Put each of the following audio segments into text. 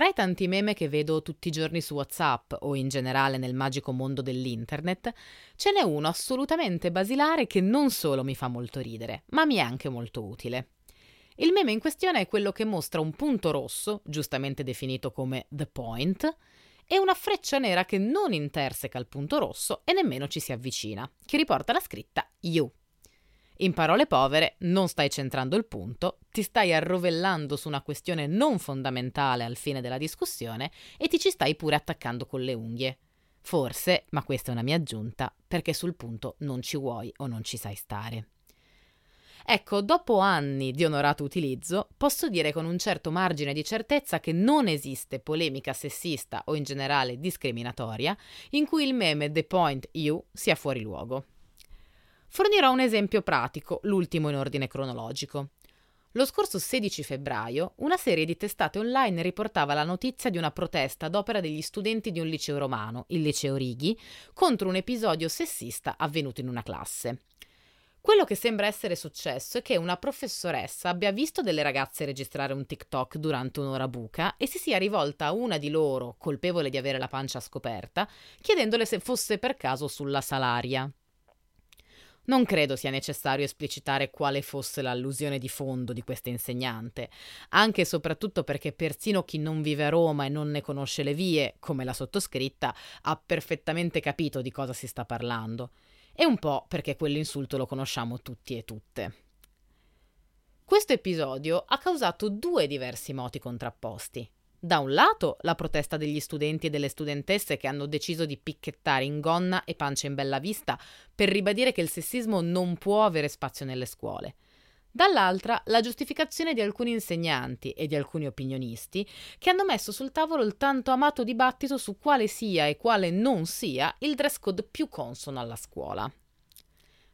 Tra i tanti meme che vedo tutti i giorni su WhatsApp o in generale nel magico mondo dell'internet, ce n'è uno assolutamente basilare che non solo mi fa molto ridere, ma mi è anche molto utile. Il meme in questione è quello che mostra un punto rosso, giustamente definito come the point, e una freccia nera che non interseca il punto rosso e nemmeno ci si avvicina, che riporta la scritta you. In parole povere, non stai centrando il punto, ti stai arrovellando su una questione non fondamentale al fine della discussione e ti ci stai pure attaccando con le unghie. Forse, ma questa è una mia aggiunta, perché sul punto non ci vuoi o non ci sai stare. Ecco, dopo anni di onorato utilizzo, posso dire con un certo margine di certezza che non esiste polemica sessista o in generale discriminatoria in cui il meme The Point You sia fuori luogo. Fornirò un esempio pratico, l'ultimo in ordine cronologico. Lo scorso 16 febbraio, una serie di testate online riportava la notizia di una protesta ad opera degli studenti di un liceo romano, il liceo Righi, contro un episodio sessista avvenuto in una classe. Quello che sembra essere successo è che una professoressa abbia visto delle ragazze registrare un TikTok durante un'ora buca e si sia rivolta a una di loro, colpevole di avere la pancia scoperta, chiedendole se fosse per caso sulla salaria. Non credo sia necessario esplicitare quale fosse l'allusione di fondo di questa insegnante, anche e soprattutto perché persino chi non vive a Roma e non ne conosce le vie, come la sottoscritta, ha perfettamente capito di cosa si sta parlando. E un po' perché quell'insulto lo conosciamo tutti e tutte. Questo episodio ha causato due diversi moti contrapposti. Da un lato la protesta degli studenti e delle studentesse che hanno deciso di picchettare in gonna e pancia in bella vista per ribadire che il sessismo non può avere spazio nelle scuole. Dall'altra la giustificazione di alcuni insegnanti e di alcuni opinionisti che hanno messo sul tavolo il tanto amato dibattito su quale sia e quale non sia il dress code più consono alla scuola.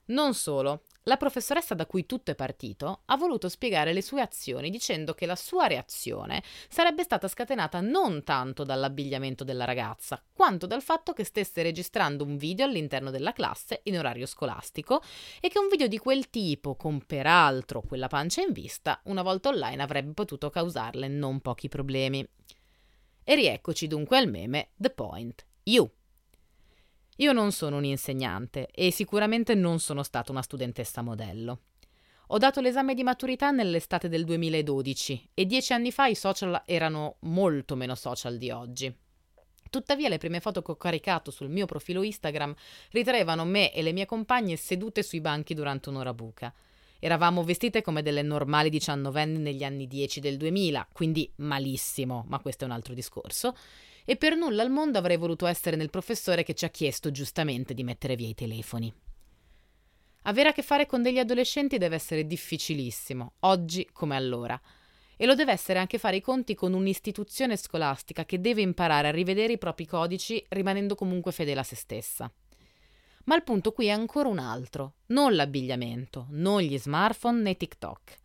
Non solo, la professoressa da cui tutto è partito ha voluto spiegare le sue azioni dicendo che la sua reazione sarebbe stata scatenata non tanto dall'abbigliamento della ragazza, quanto dal fatto che stesse registrando un video all'interno della classe in orario scolastico e che un video di quel tipo, con peraltro quella pancia in vista, una volta online avrebbe potuto causarle non pochi problemi. E rieccoci dunque al meme The Point. You. Io non sono un insegnante e sicuramente non sono stata una studentessa modello. Ho dato l'esame di maturità nell'estate del 2012 e dieci anni fa i social erano molto meno social di oggi. Tuttavia le prime foto che ho caricato sul mio profilo Instagram ritraevano me e le mie compagne sedute sui banchi durante un'ora buca. Eravamo vestite come delle normali diciannovenni negli anni 10 del 2000, quindi malissimo, ma questo è un altro discorso, e per nulla al mondo avrei voluto essere nel professore che ci ha chiesto giustamente di mettere via i telefoni. Avere a che fare con degli adolescenti deve essere difficilissimo, oggi come allora. E lo deve essere anche fare i conti con un'istituzione scolastica che deve imparare a rivedere i propri codici rimanendo comunque fedele a se stessa. Ma il punto qui è ancora un altro, non l'abbigliamento, non gli smartphone né TikTok.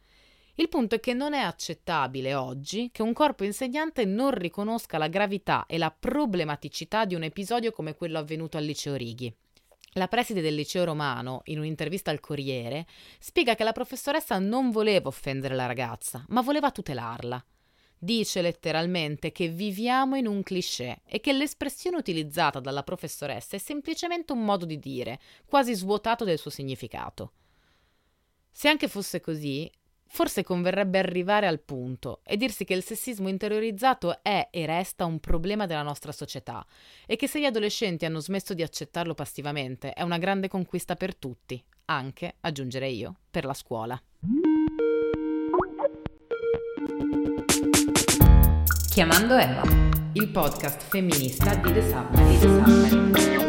Il punto è che non è accettabile oggi che un corpo insegnante non riconosca la gravità e la problematicità di un episodio come quello avvenuto al liceo Righi. La preside del liceo romano, in un'intervista al Corriere, spiega che la professoressa non voleva offendere la ragazza, ma voleva tutelarla. Dice letteralmente che viviamo in un cliché e che l'espressione utilizzata dalla professoressa è semplicemente un modo di dire, quasi svuotato del suo significato. Se anche fosse così, Forse converrebbe arrivare al punto e dirsi che il sessismo interiorizzato è e resta un problema della nostra società e che se gli adolescenti hanno smesso di accettarlo passivamente è una grande conquista per tutti, anche, aggiungerei io, per la scuola. Chiamando Eva, il podcast femminista di The Submarine.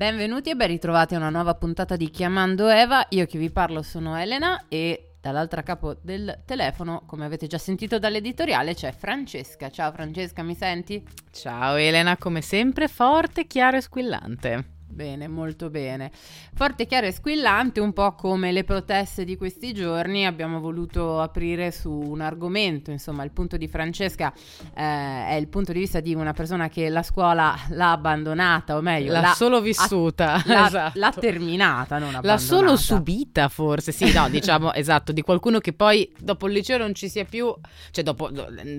Benvenuti e ben ritrovati a una nuova puntata di Chiamando Eva. Io che vi parlo sono Elena e dall'altra capo del telefono, come avete già sentito dall'editoriale, c'è Francesca. Ciao Francesca, mi senti? Ciao Elena, come sempre forte, chiaro e squillante. Bene, molto bene. Forte, chiaro e squillante, un po' come le proteste di questi giorni, abbiamo voluto aprire su un argomento, insomma, il punto di Francesca eh, è il punto di vista di una persona che la scuola l'ha abbandonata, o meglio, l'ha, l'ha solo vissuta, ha, l'ha, esatto. l'ha, terminata, non abbandonata. L'ha solo subita, forse, sì, no, diciamo, esatto, di qualcuno che poi dopo il liceo non ci sia più, cioè dopo,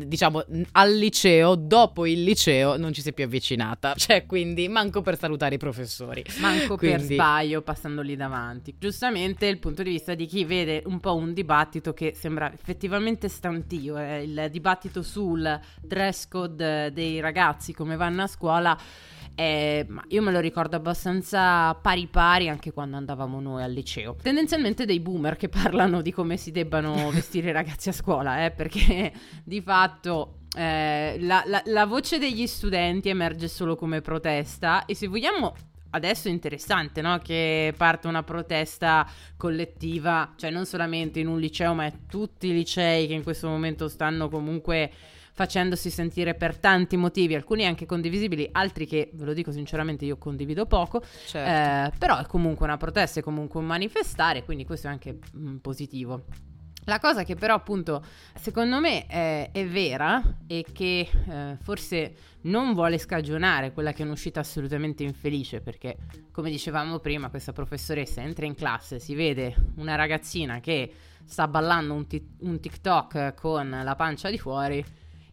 diciamo, al liceo, dopo il liceo non ci si è più avvicinata, cioè quindi manco per salutare i professori genitori. Manco Quindi... per sbaglio passando lì davanti. Giustamente il punto di vista di chi vede un po' un dibattito che sembra effettivamente stantio, eh? il dibattito sul dress code dei ragazzi, come vanno a scuola. Eh, io me lo ricordo abbastanza pari pari anche quando andavamo noi al liceo. Tendenzialmente dei boomer che parlano di come si debbano vestire i ragazzi a scuola, eh, perché di fatto eh, la, la, la, voce degli studenti emerge solo come protesta e se vogliamo adesso è interessante no? che parte una protesta collettiva, cioè non solamente in un liceo, ma tutti i licei che in questo momento stanno comunque facendosi sentire per tanti motivi, alcuni anche condivisibili, altri che, ve lo dico sinceramente, io condivido poco, certo. eh, però è comunque una protesta, è comunque un manifestare, quindi questo è anche mh, mm, positivo. La cosa che però appunto secondo me è, è vera e che eh, forse non vuole scagionare quella che è un'uscita assolutamente infelice perché come dicevamo prima questa professoressa entra in classe, si vede una ragazzina che sta ballando un, t- un TikTok con la pancia di fuori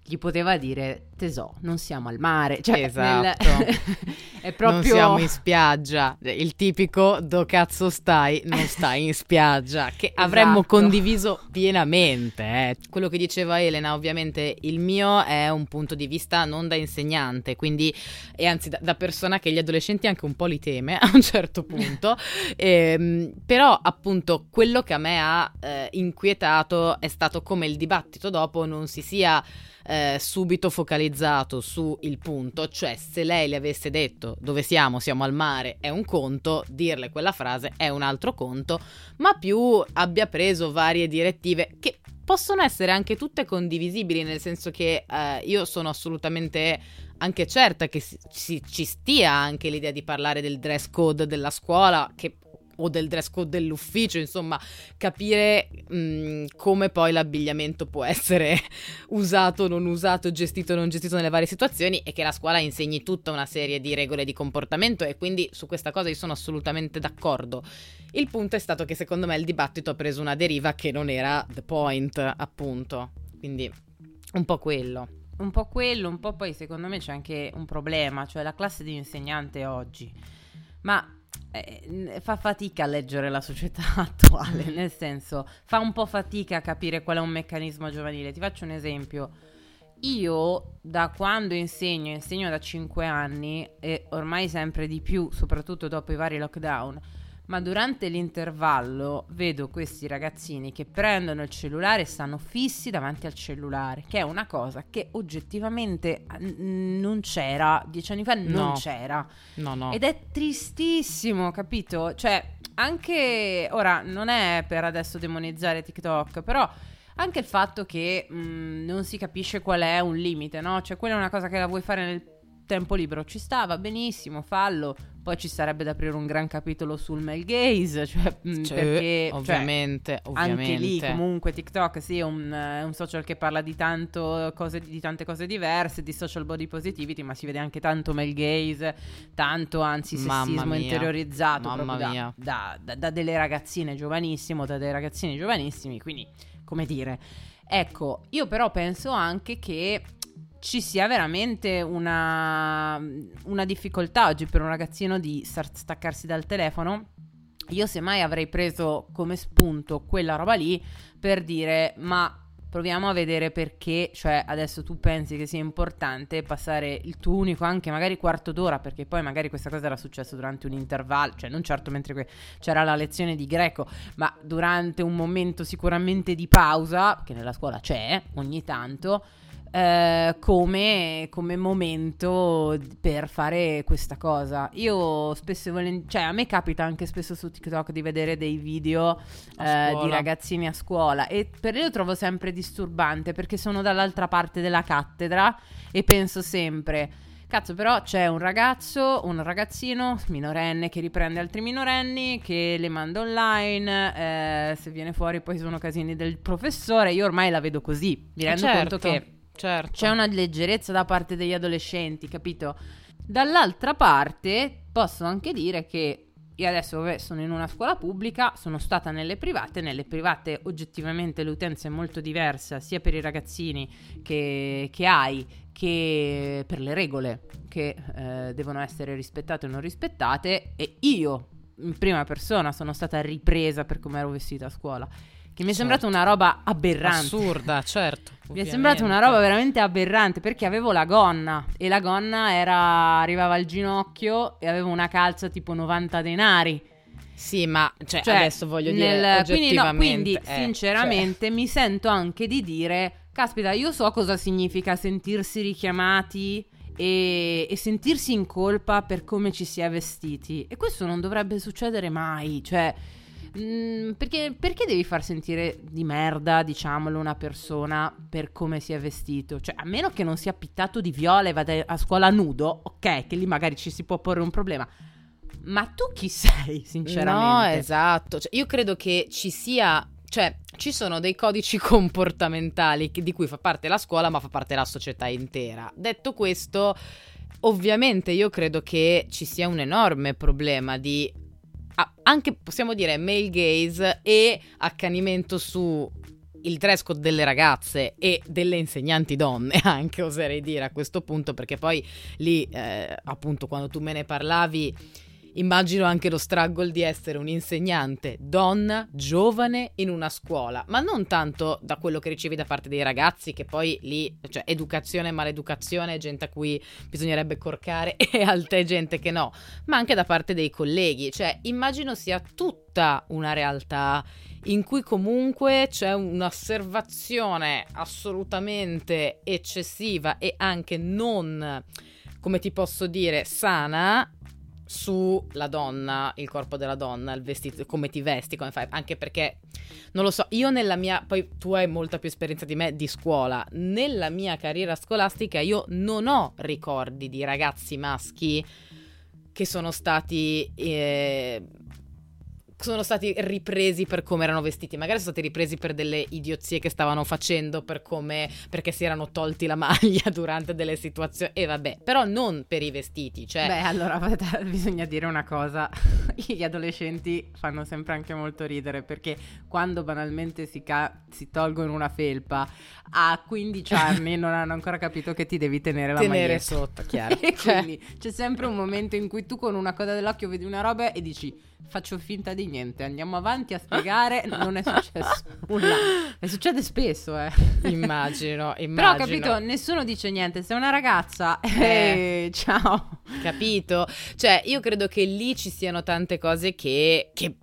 gli poteva dire tesò, non siamo al mare. Cioè, esatto. Nel... è proprio... Non siamo in spiaggia. Il tipico do cazzo stai, non stai in spiaggia. Che esatto. avremmo condiviso pienamente. Eh. Quello che diceva Elena, ovviamente il mio è un punto di vista non da insegnante, quindi, e anzi da, da persona che gli adolescenti anche un po' li teme a un certo punto. e, ehm, però appunto quello che a me ha eh, inquietato è stato come il dibattito dopo non si sia eh, subito focalizzato sul punto, cioè se lei le avesse detto dove siamo, siamo al mare, è un conto, dirle quella frase è un altro conto, ma più abbia preso varie direttive che possono essere anche tutte condivisibili, nel senso che eh, io sono assolutamente anche certa che si, si, ci stia anche l'idea di parlare del dress code della scuola, che o del dress code dell'ufficio, insomma, capire mh, mm, come poi l'abbigliamento può essere usato, non usato, gestito, non gestito nelle varie situazioni e che la scuola insegni tutta una serie di regole di comportamento e quindi su questa cosa io sono assolutamente d'accordo. Il punto è stato che secondo me il dibattito ha preso una deriva che non era the point, appunto. Quindi un po' quello. Un po' quello, un po' poi secondo me c'è anche un problema, cioè la classe di insegnante oggi. Ma eh, fa fatica a leggere la società attuale, mm. nel senso fa un po' fatica a capire qual è un meccanismo giovanile. Ti faccio un esempio. Io da quando insegno, insegno da 5 anni e ormai sempre di più, soprattutto dopo i vari lockdown, ma durante l'intervallo vedo questi ragazzini che prendono il cellulare e stanno fissi davanti al cellulare, che è una cosa che oggettivamente non c'era, dieci anni fa non no. c'era. No, no. Ed è tristissimo, capito? Cioè, anche ora non è per adesso demonizzare TikTok, però anche il fatto che mh, non si capisce qual è un limite, no? Cioè, quella è una cosa che la vuoi fare nel tempo libero ci sta, va benissimo, fallo. Poi ci sarebbe da aprire un gran capitolo sul male gaze, cioè, cioè perché ovviamente, cioè, ovviamente, anche lì comunque TikTok sì è un, è un, social che parla di, tanto cose, di tante cose diverse, di social body positivity, ma si vede anche tanto male gaze, tanto anzi sessismo interiorizzato Mamma da, da, da, da delle ragazzine giovanissime, da dei ragazzini giovanissimi, quindi come dire... Ecco, io però penso anche che ci sia veramente una, una difficoltà oggi per un ragazzino di staccarsi dal telefono. Io semmai avrei preso come spunto quella roba lì per dire ma proviamo a vedere perché, cioè adesso tu pensi che sia importante passare il tuo unico anche magari quarto d'ora, perché poi magari questa cosa era successa durante un intervallo, cioè non certo mentre que- c'era la lezione di greco, ma durante un momento sicuramente di pausa, che nella scuola c'è ogni tanto eh, come, come, momento per fare questa cosa. Io spesso e volentieri, cioè a me capita anche spesso su TikTok di vedere dei video eh, di ragazzini a scuola e per io lo trovo sempre disturbante perché sono dall'altra parte della cattedra e penso sempre Cazzo, però c'è un ragazzo, un ragazzino minorenne che riprende altri minorenni, che le manda online, eh, se viene fuori poi sono casini del professore, io ormai la vedo così, mi rendo certo, conto che certo. c'è una leggerezza da parte degli adolescenti, capito? Dall'altra parte posso anche dire che io adesso vabbè, sono in una scuola pubblica, sono stata nelle private, nelle private oggettivamente l'utenza è molto diversa sia per i ragazzini che, che hai che per le regole che eh, devono essere rispettate o non rispettate e io in prima persona sono stata ripresa per come ero vestita a scuola che mi è certo. sembrata una roba aberrante. Assurda, certo. Mi è sembrata una roba veramente aberrante perché avevo la gonna e la gonna era, arrivava al ginocchio e avevo una calza tipo 90 denari. Sì, ma cioè, cioè, adesso voglio nel, dire quindi, no, quindi eh, sinceramente cioè. mi sento anche di dire caspita, io so cosa significa sentirsi richiamati e, e, sentirsi in colpa per come ci si è vestiti. E questo non dovrebbe succedere mai. Cioè, Mm, perché, perché, devi far sentire di merda, diciamolo, una persona per come si è vestito? Cioè, a meno che non sia pittato di viola e vada a scuola nudo, ok, che lì magari ci si può porre un problema. Ma tu chi sei, sinceramente? No, esatto. Cioè, io credo che ci sia cioè, ci sono dei codici comportamentali di cui fa parte la scuola, ma fa parte la società intera. Detto questo, ovviamente io credo che ci sia un enorme problema di anche possiamo dire male gaze e accanimento su il dress code delle ragazze e delle insegnanti donne, anche oserei dire a questo punto, perché poi lì, eh, appunto, quando tu me ne parlavi Immagino anche lo struggle di essere un insegnante donna, giovane, in una scuola, ma non tanto da quello che ricevi da parte dei ragazzi, che poi lì, cioè educazione maleducazione, gente a cui bisognerebbe corcare e altre gente che no, ma anche da parte dei colleghi, cioè immagino sia tutta una realtà in cui comunque c'è un'osservazione assolutamente eccessiva e anche non, come ti posso dire, sana sulla donna, il corpo della donna, il vestito, come ti vesti, come fai, anche perché non lo so, io nella mia, poi tu hai molta più esperienza di me di scuola, nella mia carriera scolastica io non ho ricordi di ragazzi maschi che sono stati eh, sono stati ripresi per come erano vestiti, magari sono stati ripresi per delle idiozie che stavano facendo, per come, perché si erano tolti la maglia durante delle situazioni, e vabbè, però non per i vestiti, cioè... Beh, allora bisogna dire una cosa, gli adolescenti fanno sempre anche molto ridere, perché quando banalmente si, ca- si tolgono una felpa, a 15 anni non hanno ancora capito che ti devi tenere la tenere maglietta. sotto, chiaro. e quindi c'è sempre un momento in cui tu con una coda dell'occhio vedi una roba e dici faccio finta di niente, andiamo avanti a spiegare, non è successo nulla. E succede spesso, eh. Immagino, immagino. Però capito, nessuno dice niente, sei una ragazza, eh, eh, ciao. Capito? Cioè, io credo che lì ci siano tante cose che, che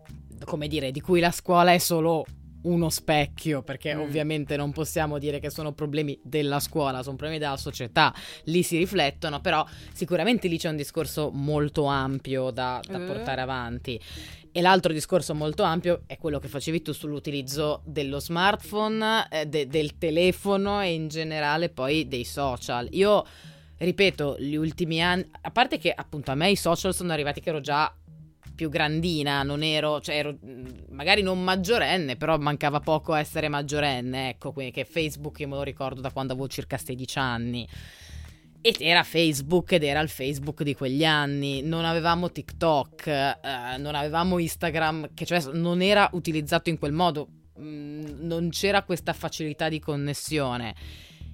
come dire, di cui la scuola è solo uno specchio, perché mm. ovviamente non possiamo dire che sono problemi della scuola, sono problemi della società, lì si riflettono, però sicuramente lì c'è un discorso molto ampio da, da mm. portare avanti. E l'altro discorso molto ampio è quello che facevi tu sull'utilizzo dello smartphone, eh, de- del telefono e in generale poi dei social. Io ripeto, gli ultimi anni, a parte che appunto a me i social sono arrivati che ero già più grandina, non ero, cioè ero mm, magari non maggiorenne, però mancava poco a essere maggiorenne, ecco, quindi che Facebook io me lo ricordo da quando avevo circa 16 anni. Ed era Facebook ed era il Facebook di quegli anni, non avevamo TikTok, eh, non avevamo Instagram, che cioè non era utilizzato in quel modo, mm, non c'era questa facilità di connessione.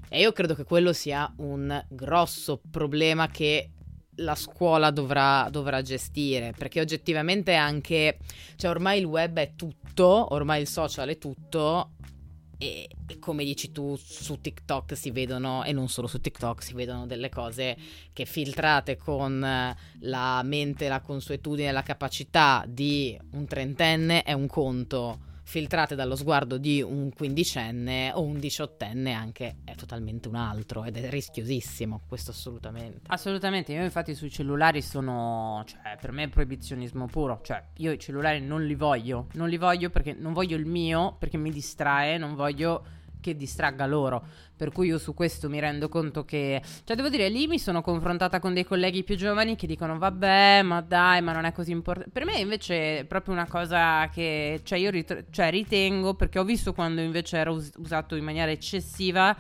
E io credo che quello sia un grosso problema che la scuola dovrà, dovrà, gestire, perché oggettivamente anche, cioè ormai il web è tutto, ormai il social è tutto e, e, come dici tu su TikTok si vedono, e non solo su TikTok, si vedono delle cose che filtrate con la mente, la consuetudine, la capacità di un trentenne è un conto filtrate dallo sguardo di un quindicenne o un diciottenne anche è totalmente un altro ed è rischiosissimo, questo assolutamente. Assolutamente, io infatti sui cellulari sono, cioè per me è proibizionismo puro, cioè io i cellulari non li voglio, non li voglio perché non voglio il mio, perché mi distrae, non voglio che distragga loro. Per cui io su questo mi rendo conto che, cioè devo dire, lì mi sono confrontata con dei colleghi più giovani che dicono vabbè, ma dai, ma non è così importante. Per me invece è proprio una cosa che, cioè io rit- cioè, ritengo, perché ho visto quando invece era us- usato in maniera eccessiva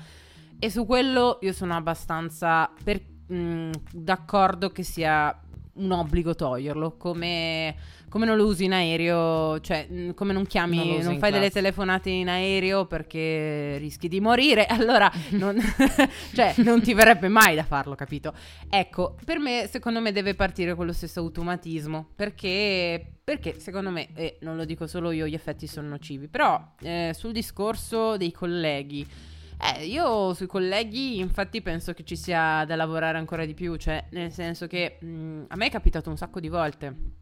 e su quello io sono abbastanza per, mh, d'accordo che sia un obbligo toglierlo, come, come, non lo usi in aereo, cioè come non chiami, non, non fai classe. delle telefonate in aereo perché rischi di morire, allora non, cioè, non ti verrebbe mai da farlo, capito? Ecco, per me secondo me deve partire con lo stesso automatismo, perché, perché secondo me, e non lo dico solo io, gli effetti sono nocivi, però eh, sul discorso dei colleghi, eh, io sui colleghi infatti penso che ci sia da lavorare ancora di più, cioè nel senso che mh, mm, a me è capitato un sacco di volte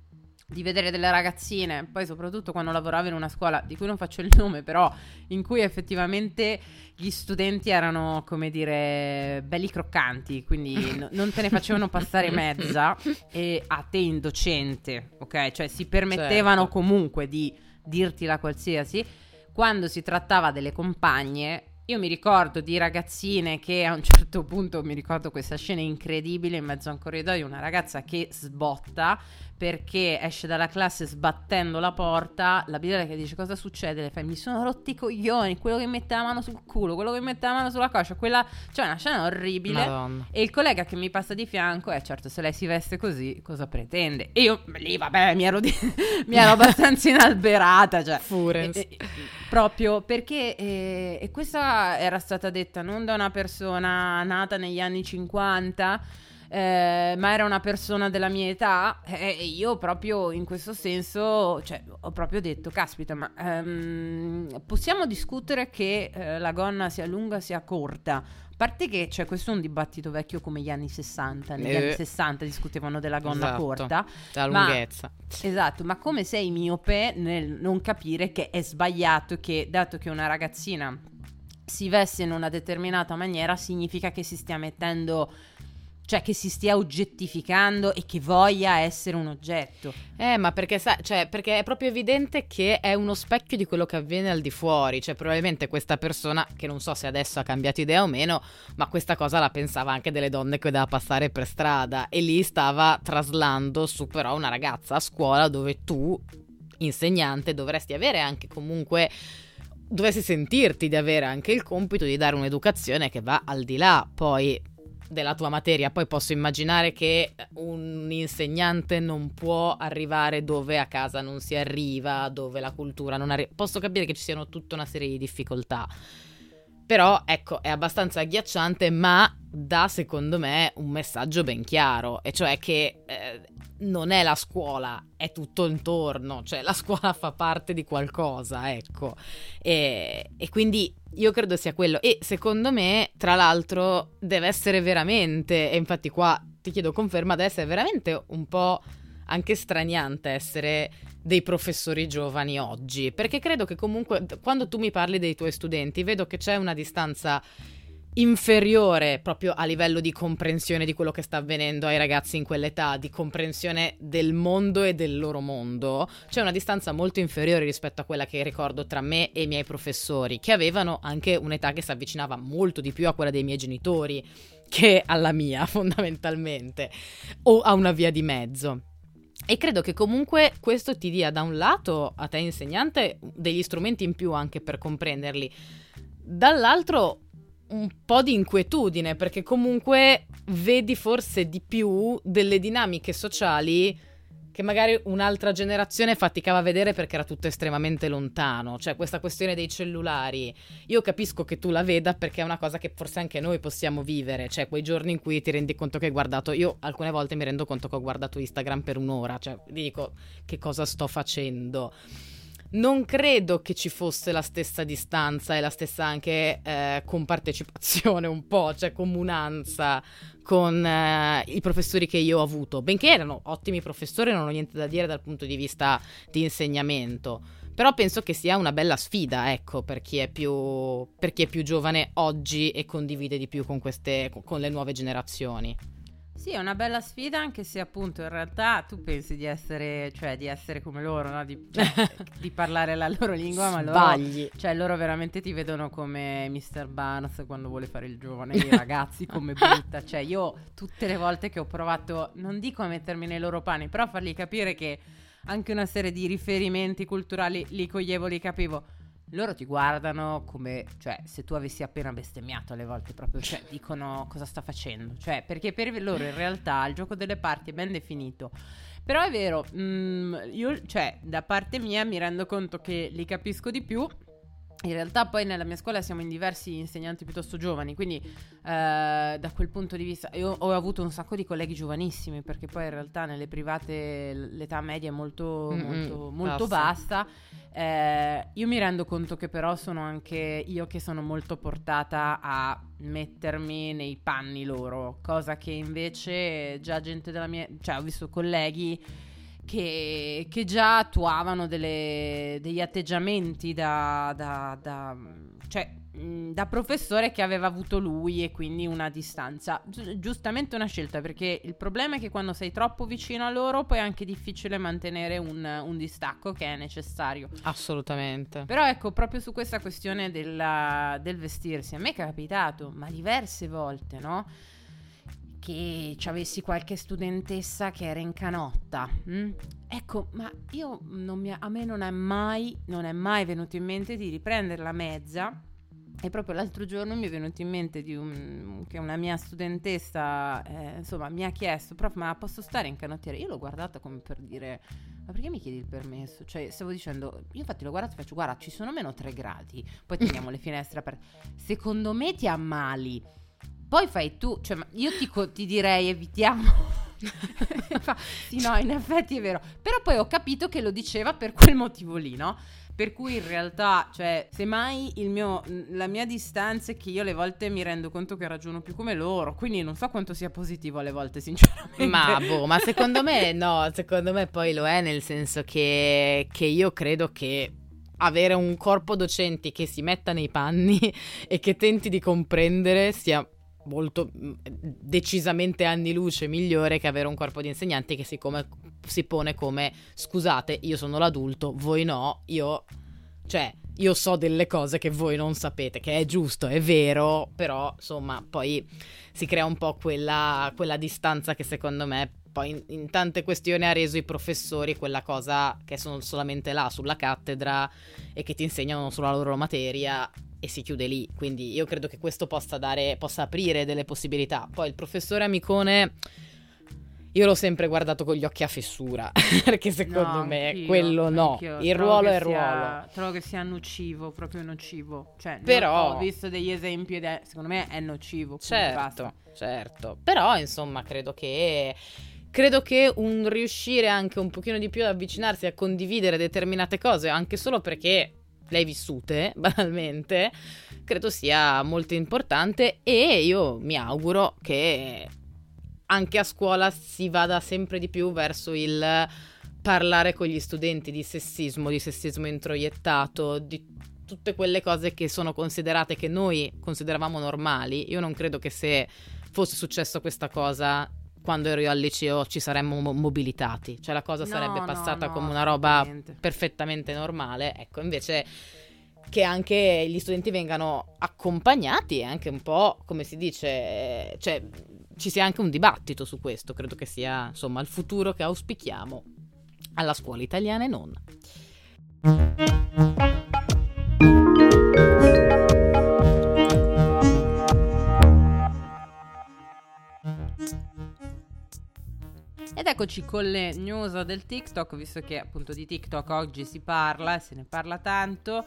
di vedere delle ragazzine, poi soprattutto quando lavoravo in una scuola di cui non faccio il nome, però in cui effettivamente gli studenti erano, come dire, belli croccanti, quindi no, non te ne facevano passare mezza e a te indocente, ok? Cioè si permettevano certo. comunque di dirti la qualsiasi. Quando si trattava delle compagne, io mi ricordo di ragazzine che a un certo punto mi ricordo questa scena incredibile in mezzo a un corridoio, una ragazza che sbotta perché esce dalla classe sbattendo la porta, la bidella che dice cosa succede, le fa mi sono rotti i coglioni, quello che mette la mano sul culo, quello che mette la mano sulla coscia, quella, cioè una scena orribile Madonna. e il collega che mi passa di fianco, eh certo se lei si veste così cosa pretende? E io lì vabbè mi ero, di, mi ero abbastanza inalberata, cioè Furens. E, e, proprio perché eh, e questa era stata detta non da una persona nata negli anni 50 eh, ma era una persona della mia età e io proprio in questo senso cioè, ho proprio detto caspita ma ehm, possiamo discutere che eh, la gonna sia lunga sia corta parte che cioè, questo è un dibattito vecchio come gli anni 60 negli eh, anni 60 discutevano della gonna esatto, corta la lunghezza. Ma, esatto ma come sei miope nel non capire che è sbagliato che dato che una ragazzina si veste in una determinata maniera significa che si stia mettendo cioè che si stia oggettificando e che voglia essere un oggetto. Eh, ma perché, sa- cioè, perché è proprio evidente che è uno specchio di quello che avviene al di fuori, cioè probabilmente questa persona, che non so se adesso ha cambiato idea o meno, ma questa cosa la pensava anche delle donne che vedeva passare per strada. E lì stava traslando su però una ragazza a scuola dove tu, insegnante, dovresti avere anche comunque dovresti sentirti di avere anche il compito di dare un'educazione che va al di là. Poi della tua materia. Poi posso immaginare che un insegnante non può arrivare dove a casa non si arriva, dove la cultura non arriva. Posso capire che ci siano tutta una serie di difficoltà. Però ecco, è abbastanza agghiacciante, ma dà secondo me un messaggio ben chiaro, e cioè che eh, non è la scuola, è tutto intorno, cioè la scuola fa parte di qualcosa, ecco. E, e quindi io credo sia quello. E secondo me, tra l'altro, deve essere veramente, e infatti qua ti chiedo conferma, deve essere veramente un po' anche straniante essere dei professori giovani oggi, perché credo che comunque quando tu mi parli dei tuoi studenti vedo che c'è una distanza inferiore proprio a livello di comprensione di quello che sta avvenendo ai ragazzi in quell'età, di comprensione del mondo e del loro mondo, c'è una distanza molto inferiore rispetto a quella che ricordo tra me e i miei professori, che avevano anche un'età che si avvicinava molto di più a quella dei miei genitori che alla mia, fondamentalmente, o a una via di mezzo. E credo che comunque questo ti dia da un lato a te insegnante degli strumenti in più anche per comprenderli, dall'altro un po' di inquietudine perché comunque vedi forse di più delle dinamiche sociali che magari un'altra generazione faticava a vedere perché era tutto estremamente lontano. Cioè questa questione dei cellulari, io capisco che tu la veda perché è una cosa che forse anche noi possiamo vivere, cioè quei giorni in cui ti rendi conto che hai guardato, io alcune volte mi rendo conto che ho guardato Instagram per un'ora, cioè dico che cosa sto facendo non credo che ci fosse la stessa distanza e la stessa anche eh, compartecipazione un po', cioè comunanza con eh, i professori che io ho avuto, benché erano ottimi professori, non ho niente da dire dal punto di vista di insegnamento. Però penso che sia una bella sfida, ecco, per chi è più, per chi è più giovane oggi e condivide di più con, queste, con le nuove generazioni. Sì, è una bella sfida anche se appunto in realtà tu pensi di essere, cioè, di essere come loro, no? di, cioè, di, parlare la loro lingua, ma loro, cioè, loro veramente ti vedono come Mr. Barnes quando vuole fare il giovane, i ragazzi come butta. Cioè io tutte le volte che ho provato, non dico a mettermi nei loro panni, però a fargli capire che anche una serie di riferimenti culturali li coglievo, li capivo loro ti guardano come, cioè, se tu avessi appena bestemmiato alle volte, proprio, cioè, dicono cosa sta facendo. Cioè, perché per loro in realtà il gioco delle parti è ben definito. Però è vero, mh, mm, io, cioè, da parte mia mi rendo conto che li capisco di più in realtà poi nella mia scuola siamo in diversi insegnanti piuttosto giovani, quindi eh, da quel punto di vista io ho avuto un sacco di colleghi giovanissimi perché poi in realtà nelle private l'età media è molto, mm-hmm, molto, molto bassa. Eh, io mi rendo conto che però sono anche io che sono molto portata a mettermi nei panni loro, cosa che invece già gente della mia, cioè ho visto colleghi che, che già attuavano delle, degli atteggiamenti da, da, da, cioè, da professore che aveva avuto lui e quindi una distanza. Gi- giustamente una scelta perché il problema è che quando sei troppo vicino a loro poi è anche difficile mantenere un, un distacco che è necessario. Assolutamente. Però ecco, proprio su questa questione della, del vestirsi, a me è capitato, ma diverse volte, no? Che ci avessi qualche studentessa che era in canotta. Mm? Ecco, ma io mi, a me non è, mai, non è mai venuto in mente di riprendere la mezza. E proprio l'altro giorno mi è venuto in mente un, che una mia studentessa, eh, insomma, mi ha chiesto, prof, ma posso stare in canottiera? Io l'ho guardata come per dire, ma perché mi chiedi il permesso? Cioè, stavo dicendo, io infatti l'ho guardato e faccio, guarda, ci sono meno 3 gradi, poi teniamo le finestre aperte. Secondo me ti ammali poi fai tu, cioè io ti, ti direi evitiamo. sì, no, in effetti è vero. Però poi ho capito che lo diceva per quel motivo lì, no? Per cui in realtà, cioè, semmai il mio, la mia distanza è che io alle volte mi rendo conto che ragiono più come loro, quindi non so quanto sia positivo alle volte, sinceramente. Ma boh, ma secondo me no, secondo me poi lo è, nel senso che, che io credo che avere un corpo docenti che si metta nei panni e che tenti di comprendere sia molto mm, decisamente anni luce migliore che avere un corpo di insegnanti che si, come, si pone come scusate io sono l'adulto voi no io cioè io so delle cose che voi non sapete che è giusto è vero però insomma poi si crea un po' quella, quella distanza che secondo me poi in, in, tante questioni ha reso i professori quella cosa che sono solamente là sulla cattedra e che ti insegnano sulla loro materia e si chiude lì. Quindi io credo che questo possa dare, possa aprire delle possibilità. Poi il professore Amicone. Io l'ho sempre guardato con gli occhi a fessura, perché secondo no, me anch'io, quello no, anch'io. il trovo ruolo è il ruolo. Trovo che sia nocivo, proprio nocivo. Cioè, Però, ho visto degli esempi ed è, secondo me è nocivo. Certo, certo. Però, insomma, credo che credo che un riuscire anche un pochino di più ad avvicinarsi a condividere determinate cose, anche solo perché le hai vissute, banalmente, credo sia molto importante e io mi auguro che anche a scuola si vada sempre di più verso il parlare con gli studenti di sessismo, di sessismo introiettato, di tutte quelle cose che sono considerate, che noi consideravamo normali. Io non credo che se fosse successo questa cosa quando ero io al liceo ci saremmo mo- mobilitati, cioè la cosa no, sarebbe passata no, come una roba perfettamente normale, ecco invece che anche gli studenti vengano accompagnati e anche un po', come si dice, cioè ci sia anche un dibattito su questo, credo che sia insomma il futuro che auspichiamo alla scuola italiana e non. Eccoci con le news del TikTok, visto che appunto di TikTok oggi si parla e se ne parla tanto.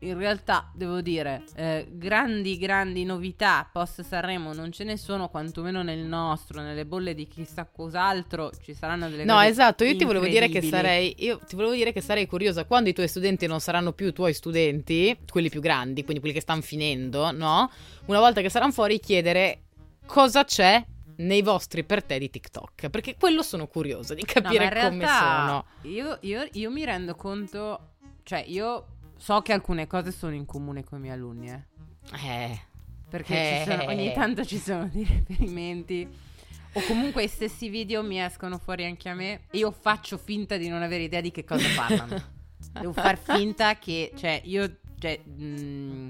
In realtà devo dire, eh, grandi, grandi novità post Sanremo non ce ne sono, quantomeno nel nostro, nelle bolle di chissà cos'altro ci saranno delle no, esatto, io ti volevo dire che sarei. Io ti volevo dire che sarei curiosa quando i tuoi studenti non saranno più i tuoi studenti, quelli più grandi, quindi quelli che stanno finendo, no? Una volta che saranno fuori, chiedere cosa c'è nei vostri per te di TikTok? Perché quello sono curiosa di capire no, come sono. Io, io, io, mi rendo conto, cioè io so che alcune cose sono in comune con i miei alunni, eh. Eh. Perché eh. Sono, ogni tanto ci sono dei riferimenti o comunque i stessi video mi escono fuori anche a me e io faccio finta di non avere idea di che cosa parlano. Devo far finta che, cioè, io, cioè, mh, mm,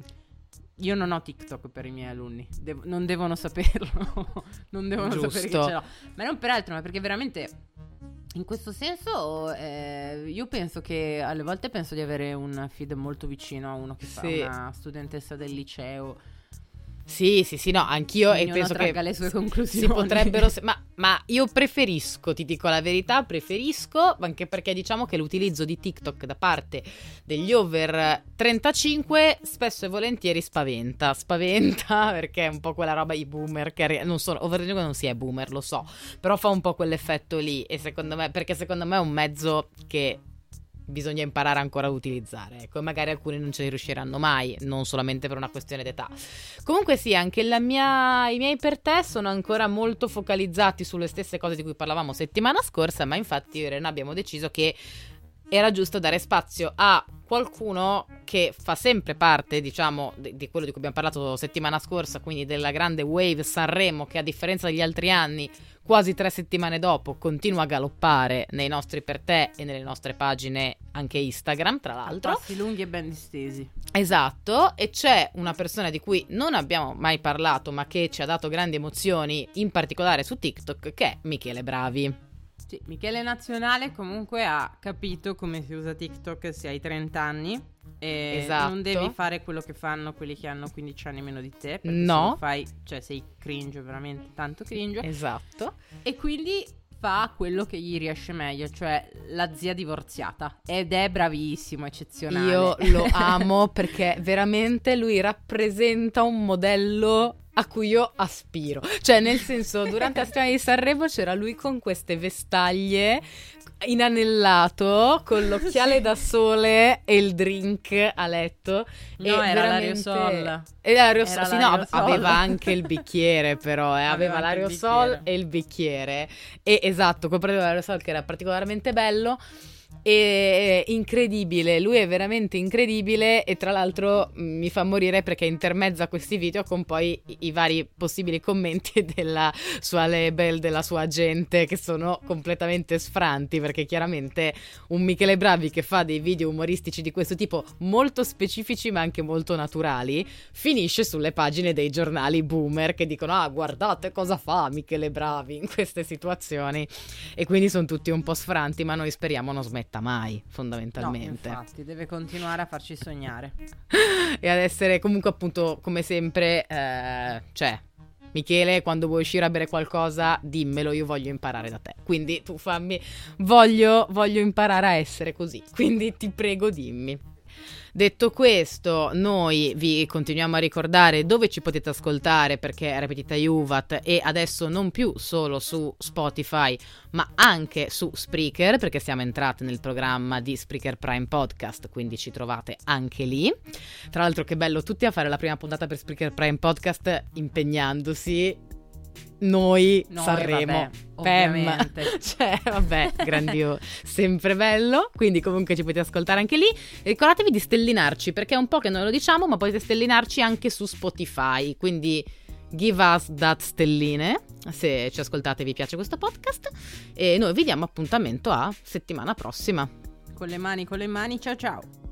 io non ho TikTok per i miei alunni, Devo, non devono saperlo, non devono Giusto. sapere che ce l'ho. Ma non per altro, ma perché veramente in questo senso eh, io penso che alle volte penso di avere un feed molto vicino a uno che sì. fa una studentessa del liceo sì, sì, sì, no, anch'io e penso che le sue conclusioni. si potrebbero ma, ma, io preferisco, ti dico la verità, preferisco anche perché diciamo che l'utilizzo di TikTok da parte degli over 35 spesso e volentieri spaventa, spaventa perché è un po' quella roba i boomer che non sono over 35 non si è boomer, lo so, però fa un po' quell'effetto lì e secondo me perché secondo me è un mezzo che bisogna imparare ancora ad utilizzare. Ecco, magari alcuni non ce ne riusciranno mai, non solamente per una questione d'età. Comunque sì, anche mia, i miei per te sono ancora molto focalizzati sulle stesse cose di cui parlavamo settimana scorsa, ma infatti io e Irene abbiamo deciso che era giusto dare spazio a qualcuno che fa sempre parte, diciamo, di, di, quello di cui abbiamo parlato settimana scorsa, quindi della grande wave Sanremo, che a differenza degli altri anni, quasi tre settimane dopo, continua a galoppare nei nostri per te e nelle nostre pagine anche Instagram, tra l'altro. Passi lunghi e ben distesi. Esatto, e c'è una persona di cui non abbiamo mai parlato, ma che ci ha dato grandi emozioni, in particolare su TikTok, che è Michele Bravi. Sì, Michele Nazionale comunque ha capito come si usa TikTok se hai 30 anni. E esatto. non devi fare quello che fanno quelli che hanno 15 anni meno di te. No. fai, cioè sei cringe, veramente tanto cringe. Esatto. E quindi fa quello che gli riesce meglio, cioè la zia divorziata. Ed è bravissimo, eccezionale. Io lo amo perché veramente lui rappresenta un modello a cui io aspiro. Cioè, nel senso, durante la settimana di Sanremo c'era lui con queste vestaglie inanellato con l'occhiale sì. da sole e il drink a letto. No, e era veramente... l'aerosol. Era l'aerosol, sì, no, aveva anche il bicchiere però, eh. aveva, aveva l'aerosol il e il bicchiere. E esatto, quel l'aerosol che era particolarmente bello e incredibile, lui è veramente incredibile e tra l'altro mm, mi fa morire perché intermezza questi video con poi i, vari possibili commenti della sua label, della sua gente che sono completamente sfranti perché chiaramente un Michele Bravi che fa dei video umoristici di questo tipo molto specifici ma anche molto naturali finisce sulle pagine dei giornali boomer che dicono ah guardate cosa fa Michele Bravi in queste situazioni. E quindi sono tutti un po' sfranti ma noi speriamo non smettano smetta mai, fondamentalmente. No, infatti, deve continuare a farci sognare. e ad essere comunque appunto, come sempre, eh, cioè, Michele, quando vuoi uscire a bere qualcosa, dimmelo, io voglio imparare da te. Quindi tu fammi, voglio, voglio imparare a essere così. Quindi ti prego, dimmi. Detto questo, noi vi continuiamo a ricordare dove ci potete ascoltare perché Repetita Juvat e adesso non più solo su Spotify, ma anche su Spreaker perché siamo entrati nel programma di Spreaker Prime Podcast, quindi ci trovate anche lì. Tra l'altro che bello tutti a fare la prima puntata per Spreaker Prime Podcast impegnandosi noi, noi Sanremo. Vabbè, cioè, vabbè, grandioso, sempre bello. Quindi, comunque, ci potete ascoltare anche lì. Ricordatevi di stellinarci perché è un po' che non lo diciamo, ma potete stellinarci anche su Spotify. Quindi, give us that stelline se ci ascoltate e vi piace questo podcast. E noi vi diamo appuntamento a settimana prossima. Con le mani, con le mani, ciao ciao.